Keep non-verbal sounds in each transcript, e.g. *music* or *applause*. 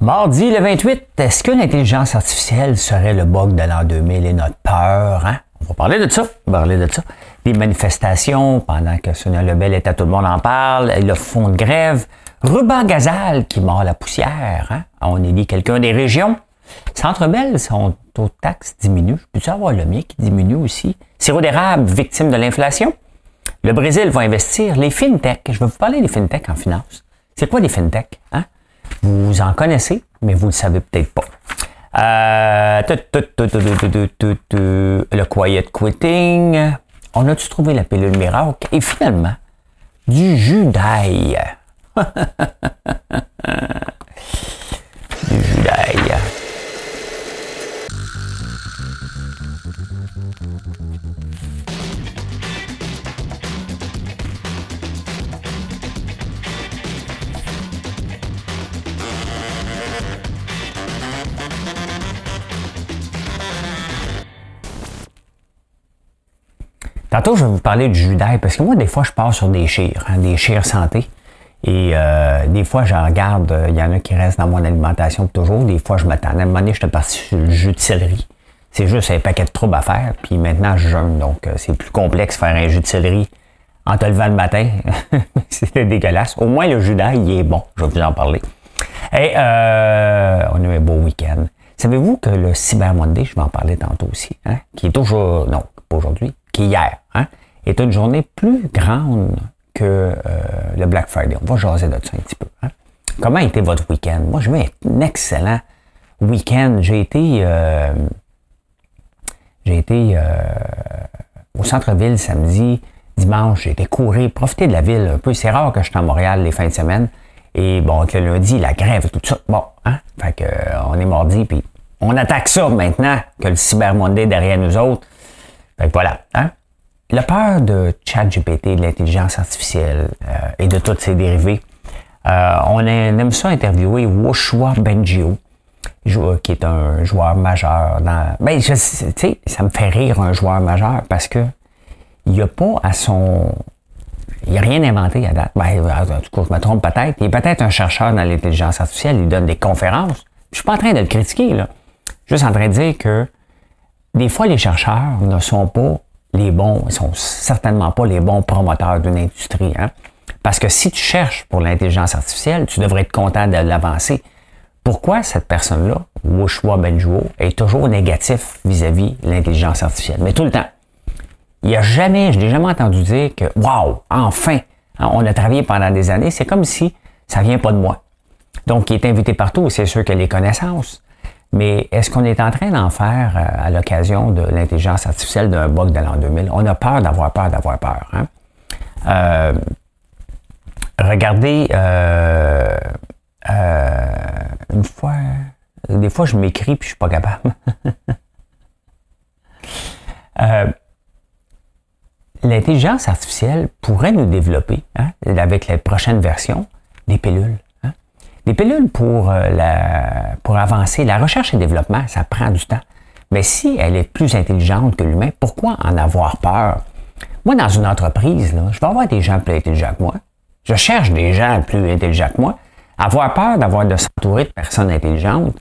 Mardi le 28, est-ce que l'intelligence artificielle serait le bug de l'an 2000 et notre peur? Hein? On va parler de ça. On va parler de ça. Des manifestations pendant que Sonia Lebel était tout le monde en parle, le fond de grève. Ruban Gazal qui mord la poussière. Hein? On élit quelqu'un des régions. Centre Bell, son taux de taxe diminue. Peux-tu avoir le mien qui diminue aussi? Sirop d'érable, victime de l'inflation. Le Brésil va investir. Les fintech. Je vais vous parler des fintech en finance. C'est quoi des fintech? Hein? Vous en connaissez, mais vous ne le savez peut-être pas. Le quiet quitting. On a-tu trouvé la pilule miracle? Et finalement, du jus *laughs* du jus. Je vais vous parler du jus d'ail parce que moi, des fois, je pars sur des chires, hein, des chires santé. Et euh, des fois, j'en regarde, il y en a qui restent dans mon alimentation toujours. Des fois, je m'attends. À un moment donné, j'étais parti sur le jus de céleri. C'est juste un paquet de troubles à faire. Puis maintenant, je jeûne. Donc, euh, c'est plus complexe faire un jus de céleri en te levant le matin. *laughs* C'était dégueulasse. Au moins, le jus d'ail, il est bon. Je vais vous en parler. Et euh, on a eu un beau week-end. Savez-vous que le Cyber Monday, je vais en parler tantôt aussi, hein, qui est toujours, non, pas aujourd'hui, hier, hein, est une journée plus grande que euh, le Black Friday. On va jaser de ça un petit peu. Hein. Comment a été votre week-end? Moi, je vais un excellent week-end. J'ai été, euh, j'ai été euh, au centre-ville samedi, dimanche. J'ai été courir, profiter de la ville un peu. C'est rare que je sois à Montréal les fins de semaine. Et bon, que le lundi, la grève, tout ça. Bon, hein? Fait que, on est mardi, puis on attaque ça maintenant que le Cyber Monday derrière nous autres. Fait voilà. Hein? La peur de ChatGPT, de l'intelligence artificielle euh, et de toutes ses dérivés, euh, on aime ça interviewer Woshua Benjio, qui est un joueur majeur dans. Ben, tu sais, ça me fait rire un joueur majeur parce que il n'y a pas à son. Il n'y a rien inventé à date. Ben, en tout cas, je me trompe peut-être. Il est peut-être un chercheur dans l'intelligence artificielle, il donne des conférences. Je suis pas en train de le critiquer, là. Juste en train de dire que des fois, les chercheurs ne sont pas les bons, ils sont certainement pas les bons promoteurs d'une industrie. Hein? Parce que si tu cherches pour l'intelligence artificielle, tu devrais être content de l'avancer. Pourquoi cette personne-là, Wushua Benjuo, est toujours négatif vis-à-vis de l'intelligence artificielle? Mais tout le temps. Il n'y a jamais, je n'ai jamais entendu dire que, waouh, enfin, hein, on a travaillé pendant des années, c'est comme si ça vient pas de moi. Donc, il est invité partout, c'est sûr que les connaissances, mais est-ce qu'on est en train d'en faire euh, à l'occasion de l'intelligence artificielle d'un bug de l'an 2000? On a peur d'avoir peur d'avoir peur. Hein? Euh, regardez, euh, une fois, des fois je m'écris puis je suis pas capable. *laughs* l'intelligence artificielle pourrait nous développer, hein, avec les prochaines versions, des pilules. Les pilules pour, euh, pour avancer, la recherche et développement, ça prend du temps. Mais si elle est plus intelligente que l'humain, pourquoi en avoir peur? Moi, dans une entreprise, là, je vais avoir des gens plus intelligents que moi. Je cherche des gens plus intelligents que moi. Avoir peur d'avoir de s'entourer de personnes intelligentes,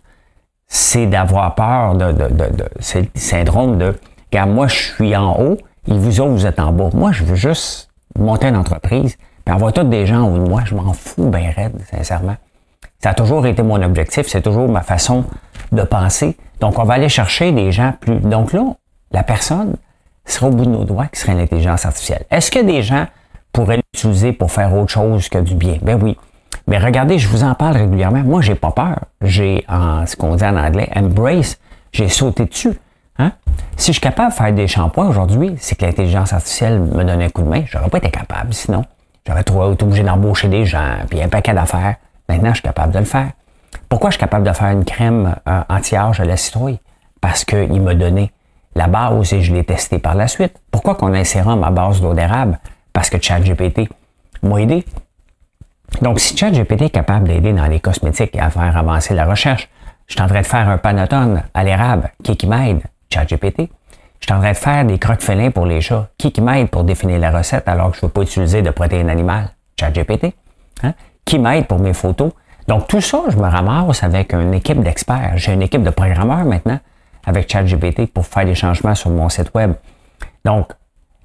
c'est d'avoir peur de, de, de, c'est le syndrome de car moi je suis en haut et vous autres vous êtes en bas. Moi, je veux juste monter une entreprise, puis avoir tous des gens en haut de moi, je m'en fous bien raide, sincèrement. Ça a toujours été mon objectif, c'est toujours ma façon de penser. Donc, on va aller chercher des gens plus. Donc là, la personne sera au bout de nos doigts qui serait l'intelligence artificielle. Est-ce que des gens pourraient l'utiliser pour faire autre chose que du bien? Ben oui. Mais regardez, je vous en parle régulièrement. Moi, j'ai pas peur. J'ai, en ce qu'on dit en anglais, embrace. J'ai sauté dessus. Hein? Si je suis capable de faire des shampoings aujourd'hui, c'est que l'intelligence artificielle me donne un coup de main. J'aurais pas été capable sinon. J'aurais été obligé d'embaucher des gens, puis un paquet d'affaires. Maintenant, je suis capable de le faire. Pourquoi je suis capable de faire une crème euh, anti-âge à la citrouille? Parce qu'il m'a donné la base et je l'ai testé par la suite. Pourquoi qu'on a un sérum à base d'eau d'érable? Parce que ChatGPT m'a aidé. Donc, si ChatGPT est capable d'aider dans les cosmétiques et à faire avancer la recherche, je suis de faire un panotone à l'érable. Qui qui m'aide? ChatGPT. Je suis de faire des croques félins pour les chats. Qui qui m'aide pour définir la recette alors que je ne veux pas utiliser de protéines animales? ChatGPT. Hein? Qui m'aide pour mes photos. Donc tout ça, je me ramasse avec une équipe d'experts. J'ai une équipe de programmeurs maintenant avec ChatGPT pour faire des changements sur mon site web. Donc,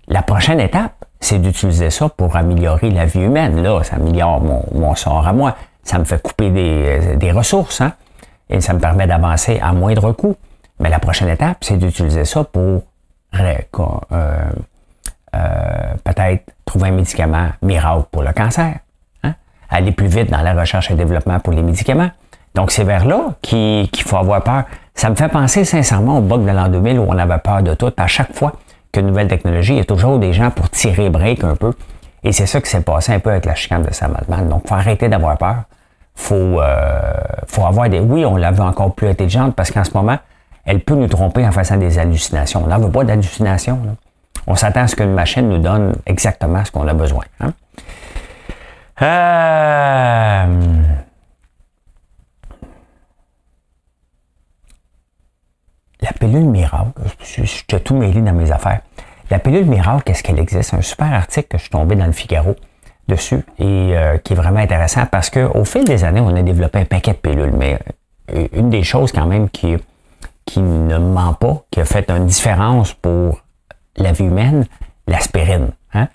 la prochaine étape, c'est d'utiliser ça pour améliorer la vie humaine. Là, ça améliore mon, sort à moi. Ça me fait couper des, ressources, hein? Et ça me permet d'avancer à moindre coût. Mais la prochaine étape, c'est d'utiliser ça pour euh, euh, peut-être trouver un médicament miracle pour le cancer. Aller plus vite dans la recherche et développement pour les médicaments. Donc, c'est vers là qu'il faut avoir peur. Ça me fait penser sincèrement au bug de l'an 2000 où on avait peur de tout. À chaque fois qu'une nouvelle technologie, il y a toujours des gens pour tirer break un peu. Et c'est ça qui s'est passé un peu avec la chicane de Sam Altman. Donc, faut arrêter d'avoir peur. Faut, euh, faut avoir des... Oui, on la veut encore plus intelligente parce qu'en ce moment, elle peut nous tromper en faisant des hallucinations. On n'en veut pas d'hallucinations. On s'attend à ce qu'une machine nous donne exactement ce qu'on a besoin. Hein. Euh... La pilule miracle, je, je, t'ai tout mêlé dans mes affaires. La pilule miracle, qu'est-ce qu'elle existe? C'est un super article que je suis tombé dans le Figaro dessus et euh, qui est vraiment intéressant parce qu'au fil des années, on a développé un paquet de pilules. Mais euh, une des choses quand même qui, qui ne ment pas, qui a fait une différence pour la vie humaine, l'aspirine. Hein?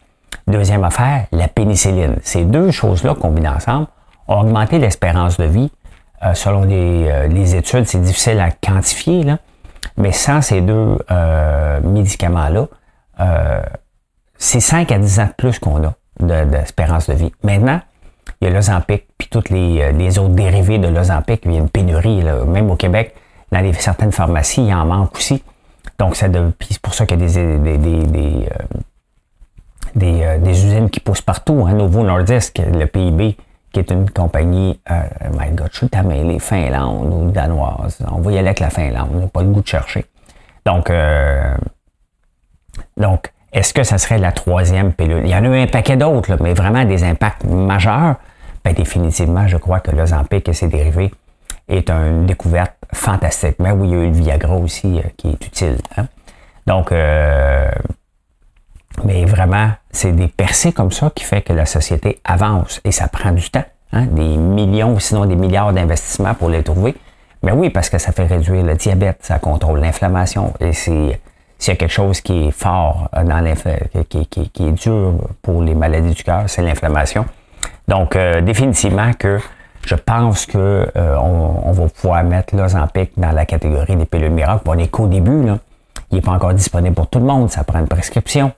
Deuxième affaire, la pénicilline. Ces deux choses-là combinées ensemble ont augmenté l'espérance de vie. Euh, selon les, les études, c'est difficile à quantifier, là, mais sans ces deux euh, médicaments-là, euh, c'est 5 à 10 ans de plus qu'on a d'espérance de, vie. Maintenant, il y a l'Ozempic, puis toutes les, autres dérivés de l'Ozempic. Il y a une pénurie, même au Québec, dans certaines pharmacies, il en manque aussi. Donc, c'est pour ça qu'il y a des, euh, des, usines qui poussent partout. Hein. Novo Nordisk, le PIB, qui est une compagnie, euh, my God, je suis les Finlande ou danoise. On va y aller avec la Finlande, on n'a pas le goût de chercher. Donc, euh, donc est-ce que ça serait la troisième pilule? Il y en a eu un paquet d'autres, mais vraiment des impacts majeurs? Ben, définitivement, je crois que l'Ozempic et ses dérivés est une découverte fantastique. Mais oui, il y a eu le Viagra aussi euh, qui est utile. Hein. Donc, euh, mais vraiment, c'est des percées comme ça qui fait que la société avance et ça prend du temps. Hein? Des millions, sinon des milliards d'investissements pour les trouver. Mais oui, parce que ça fait réduire le diabète, ça contrôle l'inflammation et c'est s'il y a quelque chose qui est fort dans qui, qui, qui, est dur pour les maladies du cœur, c'est l'inflammation. Donc, euh, définitivement que je pense que euh, on, va pouvoir mettre l'Ozempic dans la catégorie des pilules miracles. on est qu'au début, là. Il n'est pas encore disponible pour tout le monde, ça prend une prescription.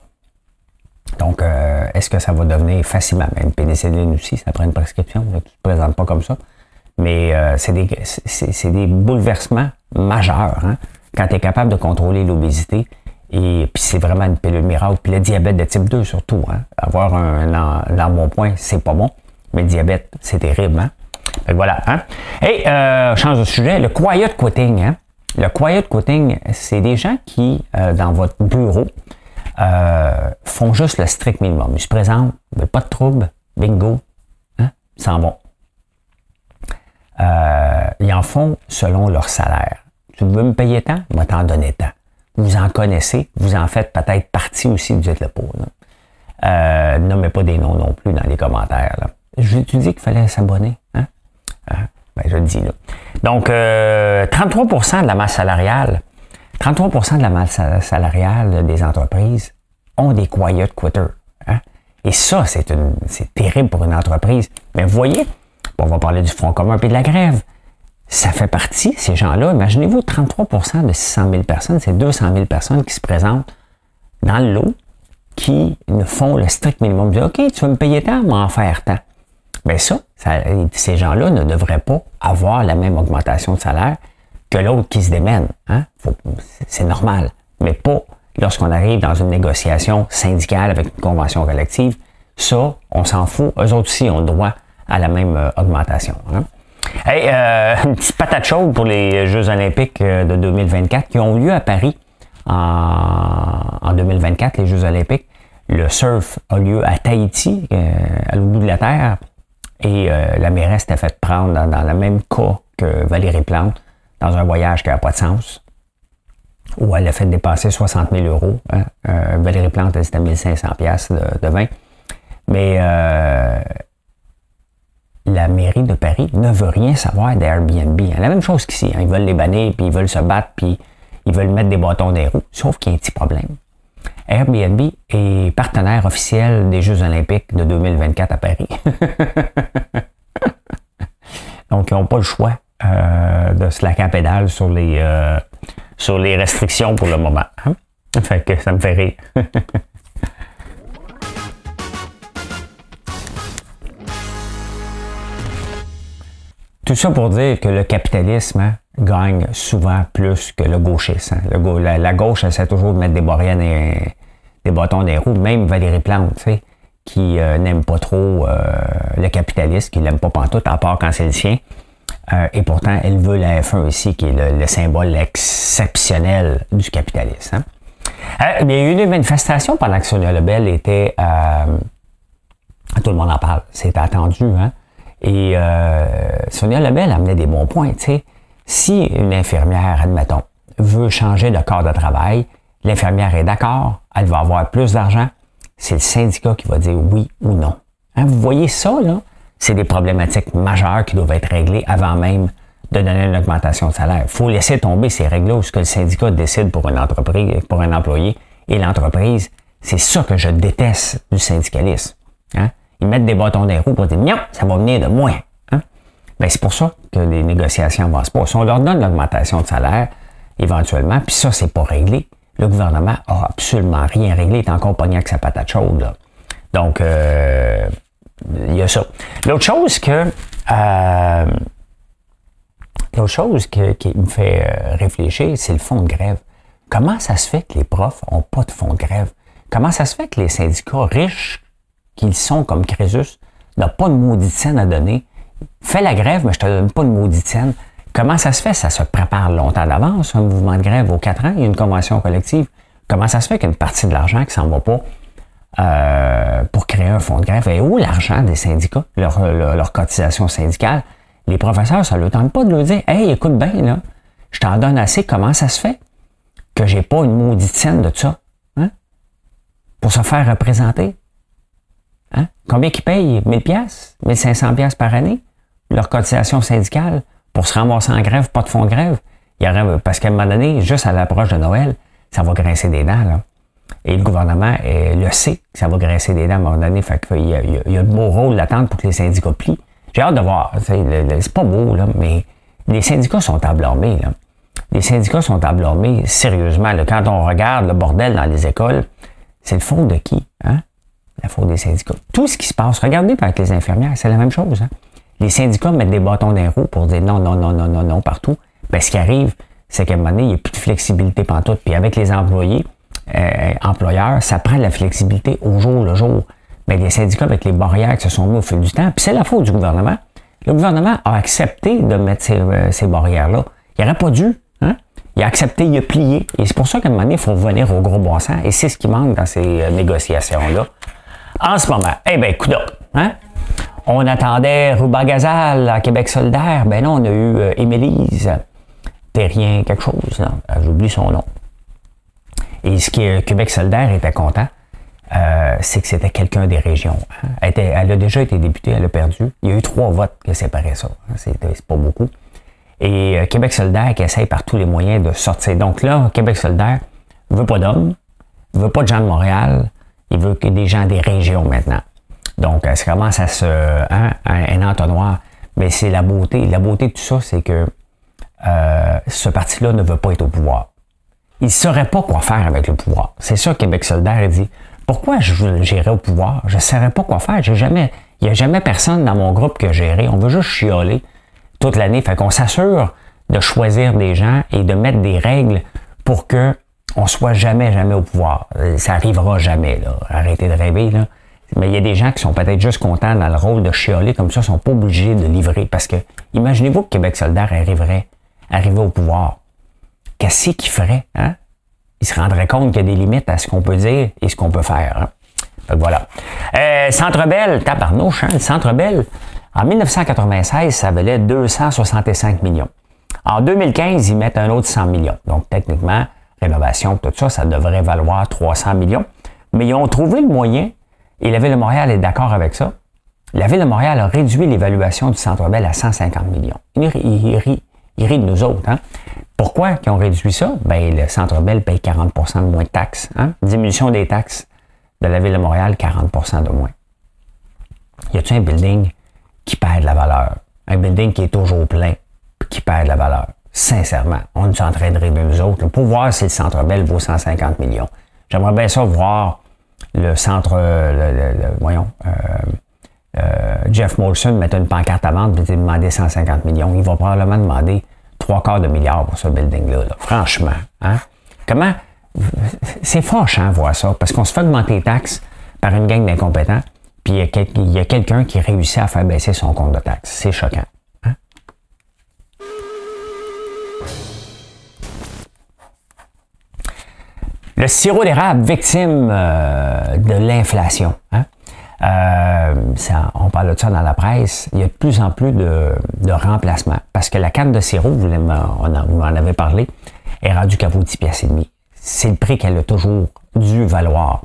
Donc, euh, est-ce que ça va devenir facilement? Mais une pénicilline aussi, ça prend une prescription. tu ne te présentes pas comme ça. Mais euh, c'est des, des, bouleversements majeurs. Hein? Quand tu es capable de contrôler l'obésité, et puis c'est vraiment une pilule miracle. Puis le diabète de type 2 surtout. Hein? Avoir un, un point, c'est pas bon. Mais le diabète, c'est terrible. Hein? voilà. Hein? Et euh, change de sujet. Le quiet quitting. Hein? Le quiet quitting, c'est des gens qui, euh, dans votre bureau, euh, font juste le strict minimum. Ils se présentent, pas de trouble, bingo, hein, ils s'en vont. Euh, ils en font selon leur salaire. Tu veux me payer tant? Moi, t'en donner tant. Vous en connaissez, vous en faites peut-être partie aussi, vous êtes le pauvre. Euh, nommez pas des noms non plus dans les commentaires. Je tu dis qu'il fallait s'abonner. Hein? hein? Ben, je le dis là. Donc, 33% euh, de la masse salariale 33% de la masse salariale des entreprises ont des quiet quitters. Hein? Et ça, c'est, terrible pour une entreprise. Mais vous voyez, on va parler du Front commun et de la grève. Ça fait partie, ces gens-là. Imaginez-vous, 33% de 600 000 personnes, c'est 200 000 personnes qui se présentent dans le lot, qui ne font le strict minimum. OK, tu vas me payer tant, m'en faire tant. Mais ça, ça ces gens-là ne devraient pas avoir la même augmentation de salaire que l'autre qui se démène. Hein? C'est normal. Mais pas lorsqu'on arrive dans une négociation syndicale avec une convention collective. Ça, on s'en fout. Eux autres aussi ont le droit à la même euh, augmentation. Hein? Hey, euh, *laughs* une petite patate chaude pour les Jeux olympiques euh, de 2024 qui ont lieu à Paris en, 2024, les Jeux olympiques. Le surf a lieu à Tahiti, à l'autre bout de la Terre. Et la mairesse a fait prendre dans, dans le même cas que Valérie Plante dans un voyage qui n'a pas de sens, où elle a fait dépasser 60 000 euros. Hein. Euh, Valérie Plante, c'était 1500 pièces de, vin. Mais euh, la mairie de Paris ne veut rien savoir d'Airbnb. La même chose qu'ici. Hein. Ils veulent les bannir, puis ils veulent se battre, puis ils veulent mettre des bâtons des roues. Sauf qu'il y a un petit problème. Airbnb est partenaire officiel des Jeux olympiques de 2024 à Paris. *laughs* Donc, ils n'ont pas le choix euh, de se la pédale sur les, euh, sur les restrictions pour le moment. Hein? Que ça me fait rire. *laughs* Tout ça pour dire que le capitalisme hein, gagne souvent plus que le gauchisme. Hein. la, gauche essaie toujours de mettre des et des bâtons des roues. Même Valérie Plante, qui euh, n'aime pas trop euh, le capitalisme, qui l'aime pas pantoute, à part quand c'est le sien. Euh, et pourtant, elle veut la F1 ici, qui est le, symbole exceptionnel du capitalisme. il y a eu une manifestation pendant que Sonia Lebel était... tout le monde en parle. C'est attendu, hein? Et euh, Sonia Lebel amenait des bons points. Si une infirmière, admettons, veut changer de corps de travail, l'infirmière est d'accord, elle va avoir plus d'argent, c'est le syndicat qui va dire oui ou non. Hein, vous voyez ça, là? C'est des problématiques majeures qui doivent être réglées avant même de donner une augmentation de salaire. Il faut laisser tomber ces règles-là ce que le syndicat décide pour une entreprise, pour un employé et l'entreprise. C'est ça que je déteste du syndicalisme. Hein? ils mettent des bâtons des roues pour dire non, ça va venir de moins. Hein? Ben, c'est pour ça que les négociations avancent pas. Si on leur donne l'augmentation de salaire, éventuellement, puis ça, c'est pas réglé, le gouvernement a absolument rien réglé, il est avec sa patate chaude. Là. Donc, euh, il y a ça. L'autre chose que. Euh, l'autre chose qui me fait euh, réfléchir, c'est le fonds de grève. Comment ça se fait que les profs n'ont pas de fonds de grève? Comment ça se fait que les syndicats riches qu'ils sont comme Crésus, n'a pas de maudite scène à donner? Fais la grève, mais je te donne pas de maudite scène. Comment ça se fait? Ça se prépare longtemps d'avance, un mouvement de grève aux quatre ans, il y a une convention collective. Comment ça se fait qu'une partie de l'argent qui s'en va pas euh, pour créer un fonds de grève? Et où l'argent des syndicats, leur, cotisation syndicale? Les professeurs, ça ne leur tente pas de leur dire Hey, écoute bien, là, je t'en donne assez, comment ça se fait que j'ai pas une maudite scène de ça? Hein? Pour se faire représenter? Hein? Combien qu'ils payent? 1000 pièces, 1500 pièces par année? Leur cotisation syndicale pour se ramasser en grève, pas de fonds de grève? Il y aurait, parce qu'à un moment donné, juste à l'approche de Noël, ça va grincer des dents. Là. Et le gouvernement le sait que ça va grincer des dents à un moment donné. Fait qu'il y a, il y a de beaux rôles d'attente pour que les syndicats plient. J'ai hâte de voir. C'est pas beau, là, mais les syndicats sont à blâmer. Là. Les syndicats sont à blâmer sérieusement. Quand on regarde le bordel dans les écoles, c'est le fond de qui? Hein? la faute des syndicats. Tout ce qui se passe, regardez avec les infirmières, c'est la même chose. Hein. Les syndicats mettent des bâtons d'un roues pour dire non, non, non, non, non, non partout. Ben, ce qui arrive, c'est qu'à un moment donné, il n'y a plus de flexibilité tout. Puis avec les employés, euh, employeurs, ça prend de la flexibilité au jour le jour. Mais les syndicats, avec les barrières qui se sont mis au fil du temps, puis c'est la faute du gouvernement. Le gouvernement a accepté de mettre ces, euh, barrières-là. Il n'aurait pas dû. Hein? Il a accepté, il a plié. Et c'est pour ça qu'à un moment donné, il faut revenir au gros bon. Et c'est ce qui manque dans ces euh, négociations-là en ce moment. Eh bien, écoute, hein? On attendait Ruba Gazal à Québec solidaire. Ben non, on a eu euh, Émilise Terrien quelque chose. Euh, j'oublie son nom. Et ce qui est Québec solidaire était content, euh, c'est que c'était quelqu'un des régions. Hein. Elle, a déjà été députée, elle a perdu. Il y a eu trois votes qui séparaient ça. Hein. C'est pas beaucoup. Et Québec solidaire qui essaye par tous les moyens de sortir. Donc là, Québec solidaire veut pas d'hommes, veut pas de gens de Montréal, il veut que des gens des régions maintenant. Donc, ça commence à se. Hein, un entonnoir. Mais c'est la beauté. La beauté de tout ça, c'est que euh, ce parti-là ne veut pas être au pouvoir. Il ne saurait pas quoi faire avec le pouvoir. C'est ça Québec solidaire dit. Pourquoi je gérer au pouvoir? Je ne saurais pas quoi faire. J'ai jamais. Il n'y a jamais personne dans mon groupe que gérer. On veut juste chioler toute l'année. Fait qu'on s'assure de choisir des gens et de mettre des règles pour que on soit jamais, jamais au pouvoir. Euh, ça arrivera jamais, là. Arrêtez de rêver, là. Mais il y a des gens qui sont peut-être juste contents dans le rôle de chioler comme ça, sont pas obligés de livrer. Parce que, imaginez-vous que Québec solidaire arriverait, arriver au pouvoir. Qu'est-ce qu'il ferait, hein? Il se rendrait compte qu'il y a des limites à ce qu'on peut dire et ce qu'on peut faire. Hein? Fait voilà. Euh, Centre Bell, tabarnouche, hein? Le Centre Bell, en 1996, ça valait 265 millions. En 2015, ils mettent un autre 100 millions. Donc, techniquement, rénovation, tout ça, ça devrait valoir 300 millions. Mais ils ont trouvé le moyen, et la Ville de Montréal est d'accord avec ça, la Ville de Montréal a réduit l'évaluation du Centre Bell à 150 millions. Il, rit, de nous autres. Hein? Pourquoi ils ont réduit ça? Ben, le Centre Bell paye 40% de moins de taxes. Hein? Diminution des taxes de la Ville de Montréal, 40% de moins. Y a-t-il un building qui perd de la valeur? Un building qui est toujours plein, qui perd de la valeur? Sincèrement, on est en train de nous autres pour voir si le Centre Bell vaut 150 millions. J'aimerais bien ça voir le centre, le, voyons, euh, euh, Jeff Molson mettre une pancarte à vendre et demander 150 millions. Il va probablement demander trois quarts de milliard pour ce building-là. Franchement. Hein? Comment. C'est fâchant voir ça, parce qu'on se fait augmenter les taxes par une gang d'incompétents, puis il y a, quelqu'un qui réussit à faire baisser son compte de taxes. C'est choquant. Hein? Le sirop d'érable, victime euh, de l'inflation. Hein? Euh, on parle de ça dans la presse. Il y a de plus en plus de, de remplacements. Parce que la canne de sirop, vous, en, avez parlé, est rendue qu'à vaut 10 pièces et demi. C'est le prix qu'elle a toujours dû valoir.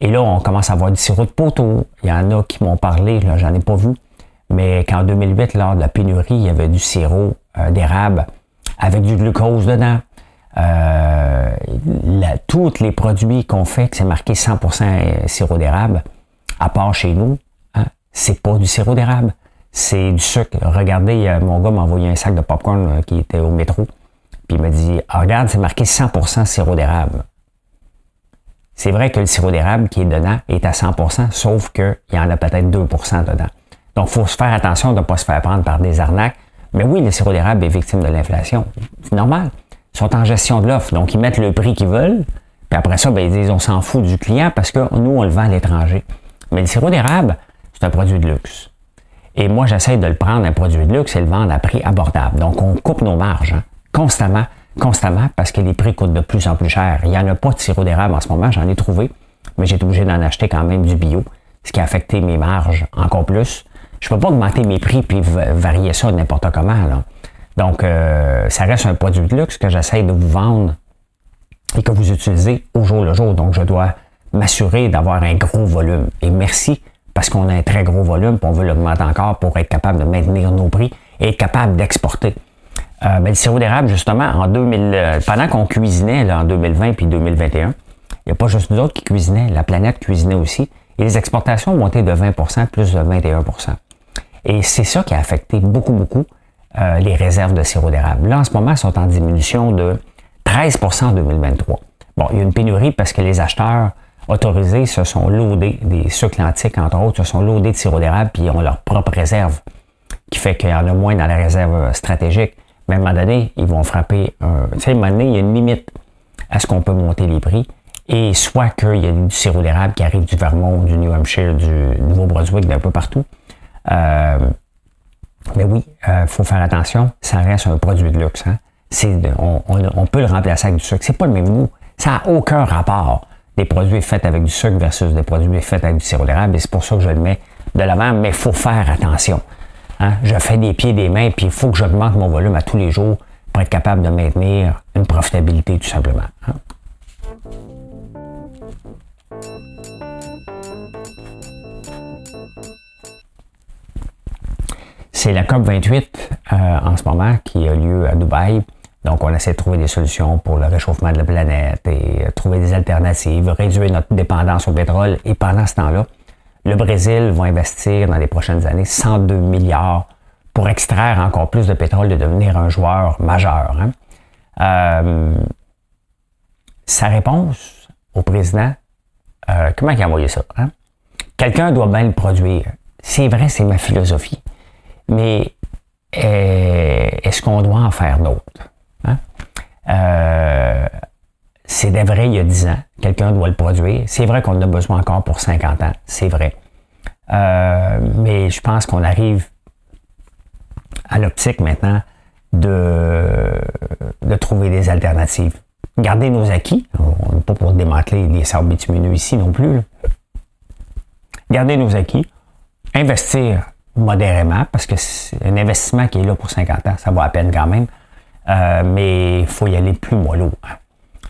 Et là, on commence à avoir du sirop de poteau. Il y en a qui m'ont parlé, là, j'en ai pas vu, mais qu'en 2008, lors de la pénurie, il y avait du sirop euh, d'érable avec du glucose dedans. Euh, tous les produits qu'on fait, que c'est marqué 100% sirop d'érable, à part chez nous, hein, c'est pas du sirop d'érable, c'est du sucre. Regardez, mon gars m'a envoyé un sac de popcorn euh, qui était au métro, puis il m'a dit ah, Regarde, c'est marqué 100% sirop d'érable. C'est vrai que le sirop d'érable qui est dedans est à 100%, sauf qu'il y en a peut-être 2% dedans. Donc, il faut se faire attention de ne pas se faire prendre par des arnaques. Mais oui, le sirop d'érable est victime de l'inflation. C'est normal. Ils sont en gestion de l'offre, donc ils mettent le prix qu'ils veulent. Puis après ça, ben, ils disent on s'en fout du client parce que nous, on le vend à l'étranger. Mais le sirop d'érable, c'est un produit de luxe. Et moi, j'essaie de le prendre un produit de luxe et le vendre à prix abordable. Donc, on coupe nos marges hein, constamment, constamment, parce que les prix coûtent de plus en plus cher. Il n'y en a pas de sirop d'érable en ce moment, j'en ai trouvé, mais j'ai été obligé d'en acheter quand même du bio, ce qui a affecté mes marges encore plus. Je ne peux pas augmenter mes prix puis varier ça n'importe comment. Donc, euh, ça reste un produit de luxe que j'essaie de vous vendre et que vous utilisez au jour le jour. Donc, je dois m'assurer d'avoir un gros volume. Et merci parce qu'on a un très gros volume, et on veut l'augmenter encore pour être capable de maintenir nos prix et être capable d'exporter. Euh, ben, le sirop d'érable, justement, en 2000, euh, pendant qu'on cuisinait là, en 2020 puis 2021, il n'y a pas juste nous autres qui cuisinaient, la planète cuisinait aussi. Et les exportations ont monté de 20% plus de 21% Et c'est ça qui a affecté beaucoup, beaucoup euh, les réserves de sirop d'érable. Là, en ce moment, elles sont en diminution de 13% en 2023. Bon, il y a une pénurie parce que les acheteurs autorisés se sont loadés, des sucres antiques entre autres, se sont loadés de sirop d'érable puis ils ont leur propre réserve, qui fait qu'il y en a moins dans la réserve stratégique. Mais à un moment donné, ils vont frapper Tu sais, à un moment donné, il y a une limite à ce qu'on peut monter les prix. Et soit qu'il y a du sirop d'érable qui arrive du Vermont, du New Hampshire, du Nouveau-Brunswick, d'un peu partout. Euh, mais oui, il euh, faut faire attention, ça reste un produit de luxe. Hein? on, on, peut le remplacer avec du sucre. C'est pas le même goût. Ça n'a aucun rapport des produits faits avec du sucre versus des produits faits avec du sirop d'érable. Et c'est pour ça que je le mets de l'avant, mais il faut faire attention. Hein. Je fais des pieds, des mains, puis il faut que j'augmente mon volume à tous les jours pour être capable de maintenir une profitabilité tout simplement. Hein. C'est la COP 28 euh, en ce moment qui a lieu à Dubaï. Donc, on essaie de trouver des solutions pour le réchauffement de la planète et euh, trouver des alternatives, réduire notre dépendance au pétrole. Et pendant ce temps-là, le Brésil va investir dans les prochaines années 102 milliards pour extraire encore plus de pétrole et devenir un joueur majeur. Hein. Euh, sa réponse au président, euh, comment il a envoyé ça? Hein? Quelqu'un doit bien le produire. C'est vrai, c'est ma philosophie. Mais est-ce qu'on doit en faire d'autres? Euh, c'est vrai il y a 10 ans. Quelqu'un doit le produire. C'est vrai qu'on en a besoin encore pour 50 ans. C'est vrai. Euh, mais je pense qu'on arrive à l'optique maintenant de, trouver des alternatives. Garder nos acquis. On n'est pas pour démanteler les sables bitumineux ici non plus. Garder nos acquis. Investir modérément parce que c'est un investissement qui est là pour 50 ans. Ça vaut à peine quand même. Euh, mais il faut y aller plus mollo. Hein.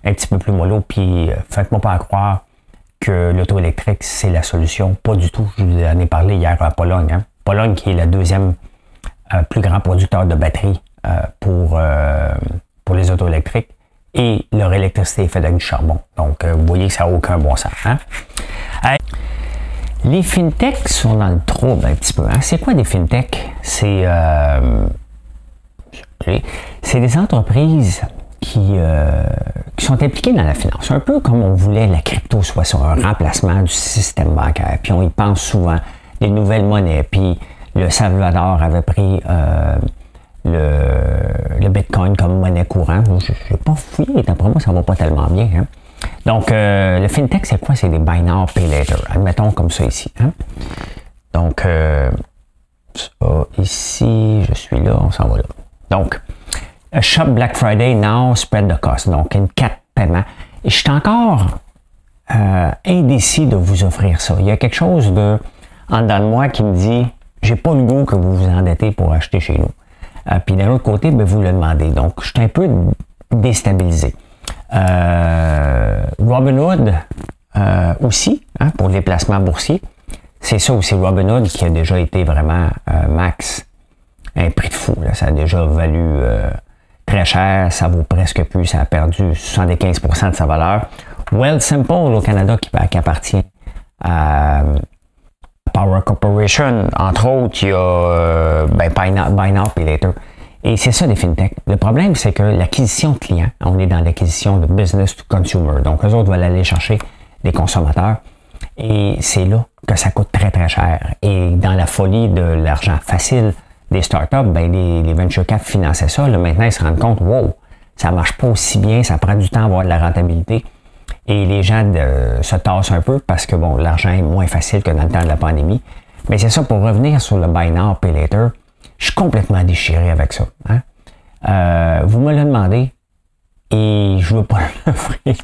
Un petit peu plus mollo. Puis euh, faites-moi pas croire que l'auto électrique, c'est la solution. Pas du tout. Je vous en ai parlé hier à Pologne. Hein. Pologne qui est le deuxième euh, plus grand producteur de batteries pour, pour les autos électriques. Et leur électricité est faite avec du charbon. Donc, vous voyez que ça n'a aucun bon sens. Hein. les fintechs sont dans le trouble un petit peu. C'est quoi des fintechs? C'est c'est des entreprises qui, qui, sont impliquées dans la finance. Un peu comme on voulait la crypto soit sur un remplacement du système bancaire. Puis on y pense souvent, les nouvelles monnaies, puis le Salvador avait pris euh, le, Bitcoin comme monnaie courante. Je n'ai pas fouillé, pour moi, ça va pas tellement bien. Hein. Donc, euh, le FinTech, c'est quoi? C'est des Buy Now, Pay Later. Admettons comme ça ici. Hein. Donc, euh, ici, je suis là, on s'en va là. Donc, Shop Black Friday Now, spread the cost. Donc, une carte paiement. Et je suis encore indécis de vous offrir ça. Il y a quelque chose en dedans de moi qui me dit j'ai pas le goût que vous vous endettez pour acheter chez nous. Euh, puis d'un autre côté, ben, vous le demandez. Donc, je suis un peu déstabilisé. Euh, Robinhood euh, aussi, hein, pour les placements boursiers. C'est ça aussi, Robinhood qui a déjà été vraiment euh, max. Un prix de fou. Ça a déjà valu très cher, ça vaut presque plus, ça a perdu 75% de sa valeur. Well Simple au Canada qui, qui appartient à Power Corporation, entre autres, il y a euh, ben, Buy Later. Et c'est ça des fintechs. Le problème, c'est que l'acquisition de clients, on est dans l'acquisition de business to consumer. Donc, eux autres veulent aller chercher des consommateurs. Et c'est là que ça coûte très, très cher. Et dans la folie de l'argent facile des startups, ben, les, venture cap finançaient ça. Là, maintenant, ils se rendent compte, wow, ça marche pas aussi bien, ça prend du temps à avoir de la rentabilité. Et les gens se tassent un peu parce que bon, l'argent est moins facile que dans le temps de la pandémie. Mais c'est ça, pour revenir sur le buy now, pay later, je suis complètement déchiré avec ça. Hein. Euh, vous me le demandé et je ne veux pas *laughs* l'offrir.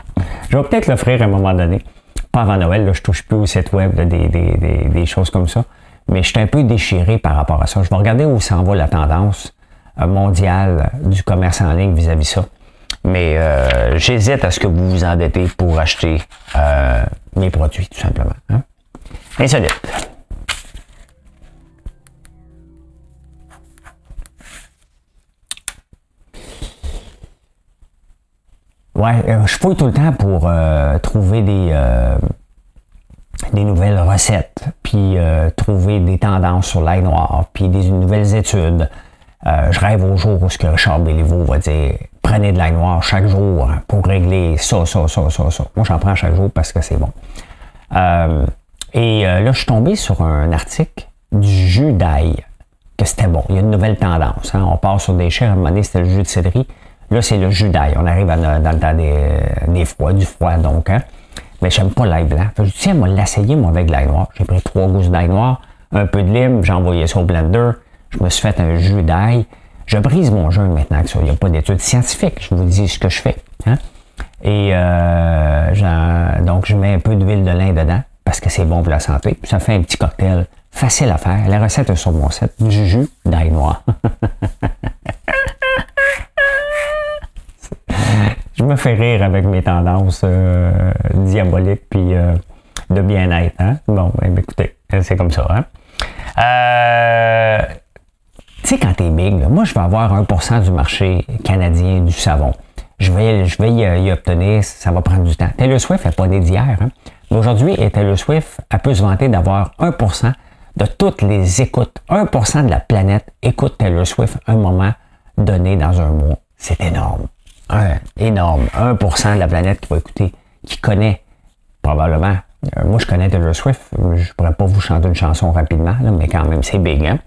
Je vais peut-être l'offrir à un moment donné. Pas avant Noël, là, je touche plus au site web des, choses comme ça. Mais je suis un peu déchiré par rapport à ça. Je vais regarder où s'en va la tendance euh, mondiale du commerce en ligne vis-à-vis -vis ça. Mais euh, j'hésite à ce que vous vous endettez pour acheter euh, mes produits, tout simplement. Hein? Insolite. Ouais, euh, je fouille tout le temps pour trouver des, des nouvelles recettes, puis trouver des tendances sur l'ail noir, puis des nouvelles études. je rêve au jour où ce que Richard Béliveau va dire prenez de l'ail noir chaque jour pour régler ça, ça, ça, ça, ça. Moi, j'en prends chaque jour parce que c'est bon. Euh, et euh, là, je suis tombé sur un article du jus d'ail, que c'était bon. Il y a une nouvelle tendance. Hein. On part sur des chais, à un moment donné, c'était le jus de céleri. Là, c'est le jus d'ail. On arrive dans le temps des, froids, du froid, donc. Hein. Mais j'aime pas l'ail blanc. je dis, tiens, moi, l'essayer, moi, avec de l'ail noir. J'ai pris trois gousses d'ail noir, un peu de lime, j'ai envoyé ça au blender. Je me suis fait un jus d'ail. Je brise mon jeûne maintenant avec ça. Il n'y a pas d'études scientifiques. Je vous dis ce que je fais. Hein. Et euh, donc, je mets un peu d'huile de lin dedans parce que c'est bon pour la santé. ça fait un petit cocktail facile à faire. La recette est sur mon site. Du jus d'ail noir. *laughs* je me fais rire avec mes tendances euh, diaboliques puis euh, de bien-être. Hein. Bon, ben, écoutez, c'est comme ça. Hein? Euh, tu sais, quand t'es big, moi, je vais avoir 1% du marché canadien du savon. Je vais, je vais y, obtenir, ça va prendre du temps. Taylor Swift n'est pas né d'hier. Hein? Mais aujourd'hui, Taylor Swift, elle peut se vanter d'avoir 1% de toutes les écoutes. 1% de la planète écoute Taylor Swift un moment donné dans un mois. C'est énorme. Énorme. 1% de la planète qui va écouter, qui connaît probablement. Euh, moi, je connais Taylor Swift. Je pourrais pas vous chanter une chanson rapidement, mais quand même, c'est big. Hein?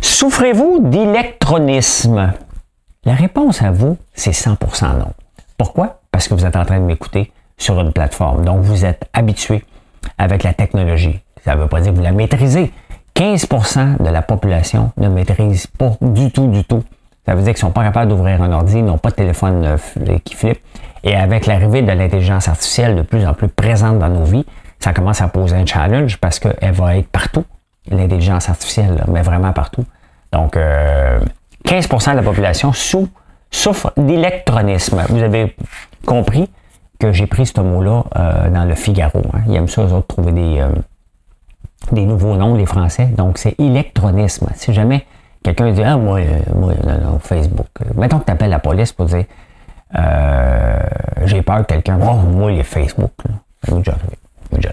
Souffrez-vous d'électronisme? La réponse à vous, c'est 100% non. Pourquoi? Parce que vous êtes en train de m'écouter sur une plateforme. Donc, vous êtes habitué avec la technologie. Ça ne veut pas dire que vous la maîtrisez. 15% de la population ne maîtrise pas du tout, du tout. Ça veut dire qu'ils sont pas capables d'ouvrir un ordi, ils n'ont pas de téléphone euh, qui flippe. Et avec l'arrivée de l'intelligence artificielle de plus en plus présente dans nos vies, ça commence à poser un challenge parce qu'elle va être partout l'intelligence artificielle, mais vraiment partout. Donc, 15% euh, de la population souffre d'électronisme. Vous avez compris que j'ai pris ce mot-là euh, dans le Figaro. Hein. Ils aiment ça, eux autres, trouver des, euh, des nouveaux noms, les Français. Donc, c'est électronisme. Si jamais quelqu'un dit Ah, moi, euh, moi non, Facebook. Mettons que tu appelles la police pour dire J'ai peur que quelqu'un. Oh, moi, les Facebook. Là. Déjà.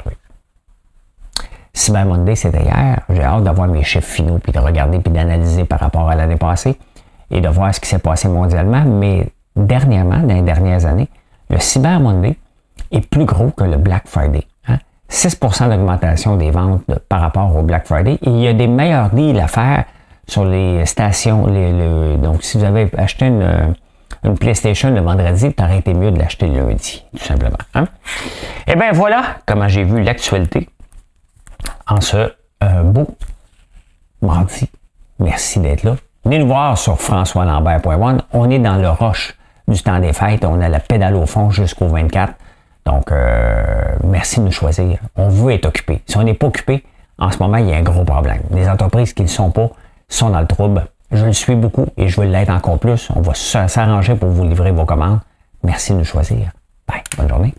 Cyber Monday, c'était hier. J'ai hâte d'avoir mes chiffres finaux, puis de regarder, puis d'analyser par rapport à l'année passée et de voir ce qui s'est passé mondialement. Mais dernièrement, dans les dernières années, le Cyber Monday est plus gros que le Black Friday. 6% hein. d'augmentation des ventes par rapport au Black Friday. Et il y a des meilleurs deals à faire sur les stations. donc, si vous avez acheté une, PlayStation le vendredi, tu aurais été mieux de l'acheter le lundi, tout simplement. Hein? Et eh bien voilà comment j'ai vu l'actualité en ce euh, beau mardi. Merci d'être là. Venez nous voir sur françoislambert.one. On est dans le roche du temps des fêtes. On a la pédale au fond jusqu'au 24. Donc, euh, merci de nous choisir. On veut être occupé. Si on n'est pas occupé, en ce moment, il y a un gros problème. Les entreprises qui ne sont pas sont dans le trouble. Je le suis beaucoup et je veux l'être encore plus. On va s'arranger pour vous livrer vos commandes. Merci de nous choisir. Bye. Bonne journée.